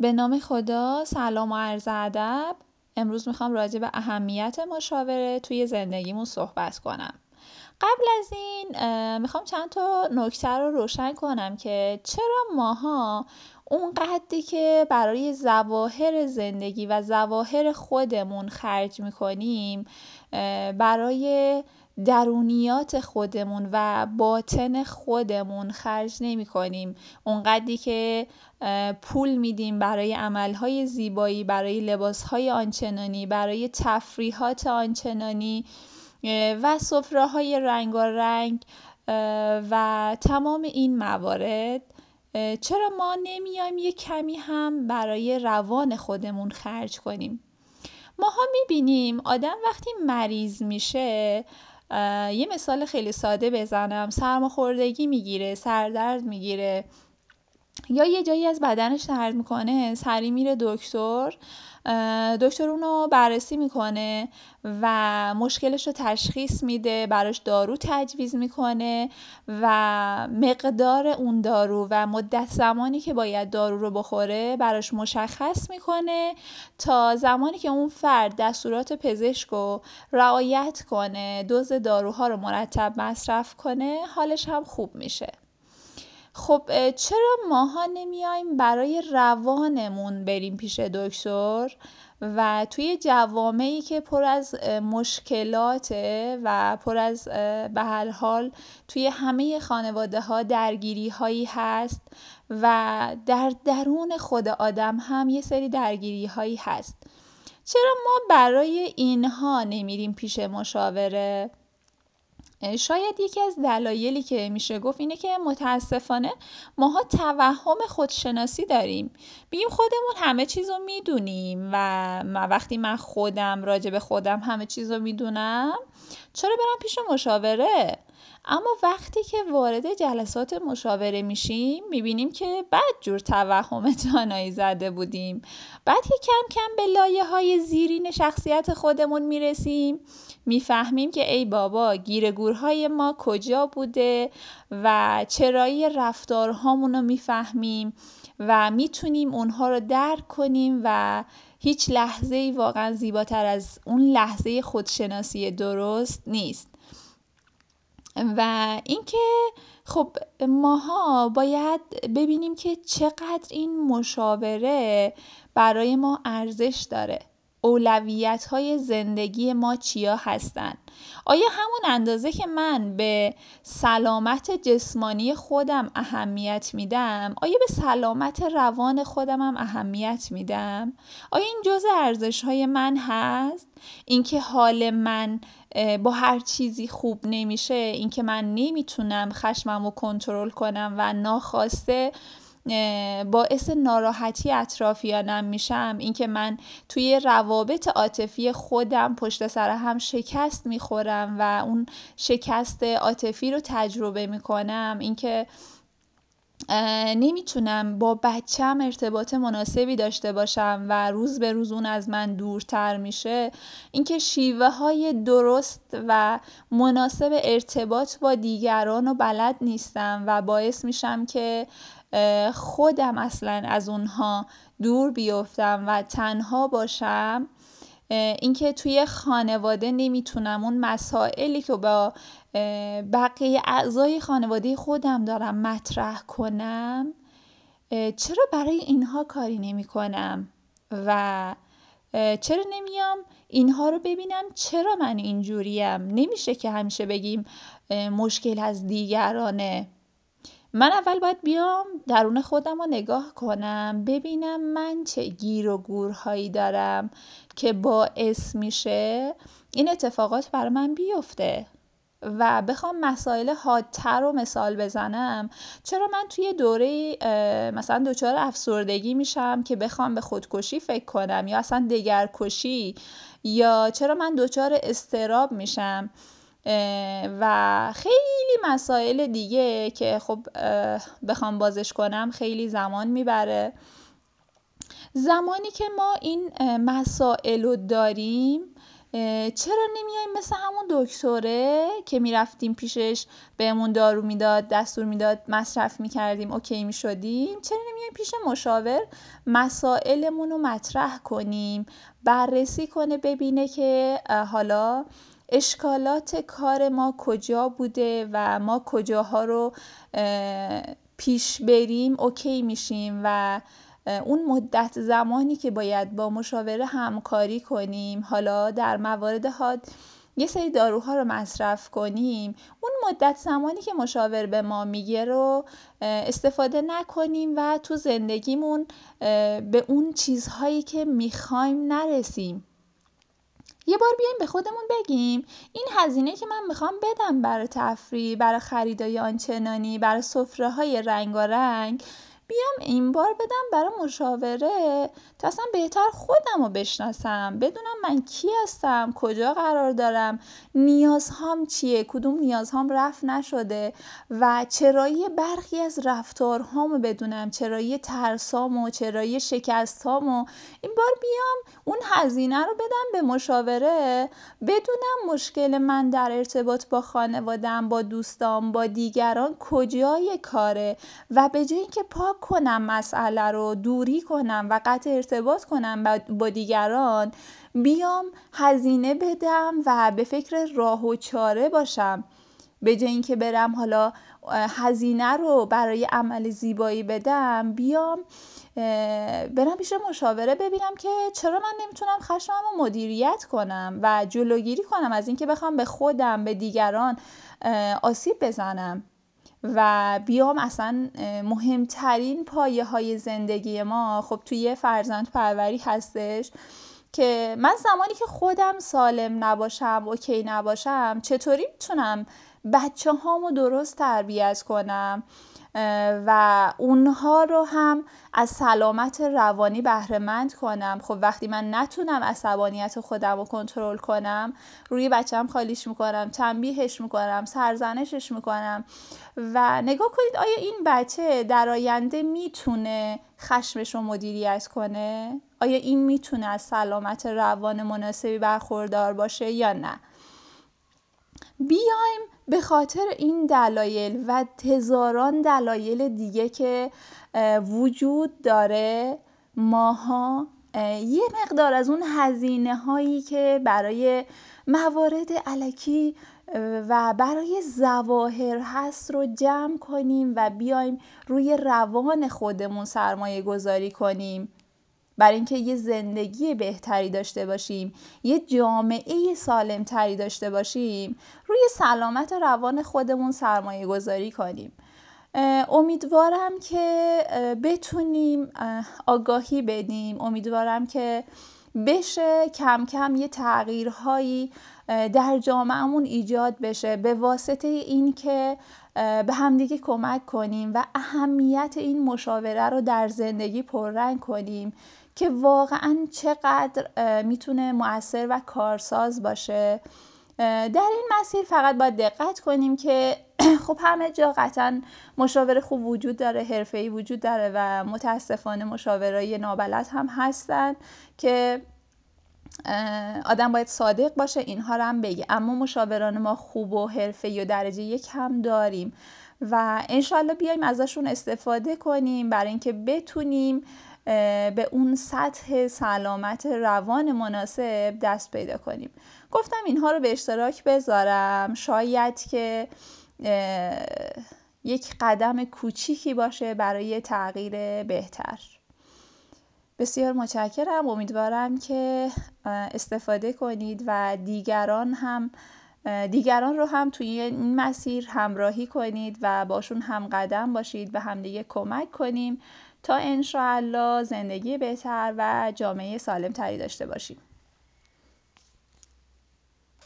به نام خدا سلام و عرض ادب. امروز می‌خوام راجع به اهمیت مشاوره توی زندگیمون صحبت کنم. قبل از این می‌خوام چند تا نکته رو روشن کنم که چرا ماها اون قدری که برای زواهر زندگی و زواهر خودمون خرج می‌کنیم برای درونیات خودمون و باطن خودمون خرج نمی کنیم. اونقدری که پول میدیم برای عملهای زیبایی برای لباسهای آنچنانی برای تفریحات آنچنانی و سفره های رنگ و تمام این موارد چرا ما نمیایم یه کمی هم برای روان خودمون خرج کنیم؟ ماها می‌بینیم آدم وقتی مریض میشه یه مثال خیلی ساده بزنم. سرماخوردگی می‌گیره سردرد می‌گیره. یا یه جایی از بدنش درد می‌کنه سری میره دکتر دکتر اونو بررسی می‌کنه و مشکلش رو تشخیص میده براش دارو تجویز می‌کنه و مقدار اون دارو و مدت زمانی که باید دارو رو بخوره براش مشخص می‌کنه تا زمانی که اون فرد دستورات پزشک رو رعایت کنه دوز داروها رو مرتب مصرف کنه حالش هم خوب میشه. خب چرا ماها نمیایم برای روانمون بریم پیش دکتر؟ و توی جوامعی که پر از مشکلاته و پر از به هر حال توی همه خانواده ها درگیری هایی هست و در درون خود آدم هم یه سری درگیری هایی هست. چرا ما برای اینها نمیریم پیش مشاوره؟ شاید یکی از دلایلی که میشه گفت اینه که متاسفانه ماها توهم خودشناسی داریم. بگیم خودمون همه چیز رو می‌دونیم و وقتی من خودم راجع به خودم همه چیز رو می‌دونم چرا برم پیش مشاوره؟ اما وقتی که وارد جلسات مشاوره میشیم می‌بینیم که بعد جور توهم دانایی زده بودیم. بعد که کم کم به لایه های زیرین شخصیت خودمون می‌رسیم می‌فهمیم که ای بابا گیرگورهای ما کجا بوده و چرایی رفتارهامون رو می‌فهمیم و می‌تونیم اونها رو درک کنیم و هیچ لحظه ای واقعا زیباتر از اون لحظه خودشناسی درست نیست. و اینکه خب ماها باید ببینیم که چقدر این مشاوره برای ما ارزش داره. اولویت های زندگی ما چیا هستن آیا همون اندازه که من به سلامت جسمانی خودم اهمیت میدم؟ آیا به سلامت روان خودم هم اهمیت میدم؟ آیا این جزء ارزش های من هست؟ اینکه حال من با هر چیزی خوب نمیشه اینکه من نمی‌تونم خشمم رو کنترل کنم و ناخواسته باعث ناراحتی اطرافیانم میشم. اینکه من توی روابط عاطفی خودم پشت سر هم شکست می‌خورم و اون شکست عاطفی رو تجربه می‌کنم. اینکه نمی‌تونم با بچم ارتباط مناسبی داشته باشم و روز به روز اون از من دورتر میشه. اینکه شیوه های درست و مناسب ارتباط با دیگران و بلد نیستم و باعث میشم که خودم اصلا از اونها دور بیفتم و تنها باشم اینکه توی خانواده نمی‌تونم اون مسائلی که با بقیه اعضای خانواده خودم دارم مطرح کنم چرا برای اینها کاری نمی کنم و چرا نمیام اینها رو ببینم؟ چرا من اینجوریم؟ نمیشه که همیشه بگیم مشکل از دیگرانه. من اول باید بیام درون خودم رو نگاه کنم ببینم من چه گیر و گورهایی دارم که باعث میشه این اتفاقات بر من بیفته و بخوام مسائل حادتر رو مثال بزنم. چرا من توی دوره مثلا دچار افسردگی میشم که بخوام به خودکشی فکر کنم یا اصلا دگرکشی یا چرا من دچار استراب میشم؟ و خیلی مسائل دیگه که خب بخوام بازش کنم خیلی زمان می‌بره. زمانی که ما این مسائل رو داریم چرا نمیایم مثل همون دکتره که می‌رفتیم پیشش بهمون دارو می‌داد دستور می‌داد مصرف می‌کردیم اوکی می‌شدیم؟ چرا نمیایم پیش مشاور مسائلمون رو مطرح کنیم بررسی کنه ببینه که حالا اشکالات کار ما کجا بوده و ما کجاها رو پیش بریم اوکی میشیم و اون مدت زمانی که باید با مشاوره همکاری کنیم حالا در موارد حاد یه سری داروها رو مصرف کنیم اون مدت زمانی که مشاور به ما میگه رو استفاده نکنیم و تو زندگیمون به اون چیزهایی که می‌خوایم نرسیم. یه بار بیایم به خودمون بگیم. این هزینه که من می‌خوام بدم برای تفریح برای خریدای آنچنانی برای سفره های رنگارنگ بیام این بار بدم برای مشاوره. تا اصلا بهتر خودم رو بشناسم. بدونم من کی هستم کجا قرار دارم نیازهام چیه کدوم نیازهام رفت نشده و چرایی برخی از رفتارهامو بدونم چرایی ترسامو چرایی شکستهامو این بار بیام اون هزینه رو بدم به مشاوره. بدونم مشکل من در ارتباط با خانوادم با دوستام با دیگران کجای کاره و به جای اینکه پاک کنم مسئله رو دوری کنم و قطع ارتباط کنم با دیگران بیام هزینه بدم و به فکر راه و چاره باشم. به جای اینکه برم حالا هزینه رو برای عمل زیبایی بدم بیام برم پیش مشاوره ببینم که چرا من نمی‌تونم خشمم رو مدیریت کنم و جلوگیری کنم از اینکه بخوام به خودم به دیگران آسیب بزنم. و بیام اصلا مهمترین پایه های زندگی ما خب توی فرزند پروری هستش که من زمانی که خودم سالم نباشم اوکی نباشم چطوری می‌تونم بچه هامو درست تربیت کنم؟ و اونها رو هم از سلامت روانی بهرهمند کنم. خب وقتی من نتونم عصبانیت خودم رو کنترل کنم روی بچم خالیش می‌کنم تنبیهش می‌کنم سرزنشش می‌کنم. و نگاه کنید آیا این بچه در آینده می‌تونه خشمش رو مدیریت کنه؟ آیا این می‌تونه از سلامت روان مناسبی برخوردار باشه یا نه؟ بیایم به خاطر این دلایل و هزاران دلایل دیگه که وجود داره ماها یه مقدار از اون هزینه هایی که برای موارد علکی و برای زواهر هست رو جمع کنیم و بیایم روی روان خودمون سرمایه گذاری کنیم. برای اینکه یه زندگی بهتری داشته باشیم یه جامعه سالم تری داشته باشیم روی سلامت روان خودمون سرمایه گذاری کنیم امیدوارم که بتونیم آگاهی بدیم. امیدوارم که بشه کم کم یه تغییرهایی در جامعهمون ایجاد بشه. به واسطه این که به همدیگه کمک کنیم و اهمیت این مشاوره رو در زندگی پررنگ کنیم که واقعا چقدر می‌تونه مؤثر و کارساز باشه. در این مسیر فقط باید دقت کنیم که خب همه جا قطعا مشاوره خوب وجود داره حرفه‌ای وجود داره و متاسفانه مشاورای نابلد هم هستن که آدم باید صادق باشه اینها رو هم بگه. اما مشاوران ما خوب و حرفه‌ای و درجه یک هم داریم. و انشالله بیایم ازشون استفاده کنیم برای اینکه بتونیم به اون سطح سلامت روان مناسب دست پیدا کنیم. گفتم اینها رو به اشتراک بذارم. شاید که یک قدم کوچیکی باشه برای تغییر بهتر. بسیار متشکرم. امیدوارم که استفاده کنید و دیگران هم دیگران رو هم توی این مسیر همراهی کنید و باشون هم قدم باشید و همدیگه کمک کنیم. تا انشاءالله زندگی بهتر و جامعه سالم تری داشته باشیم.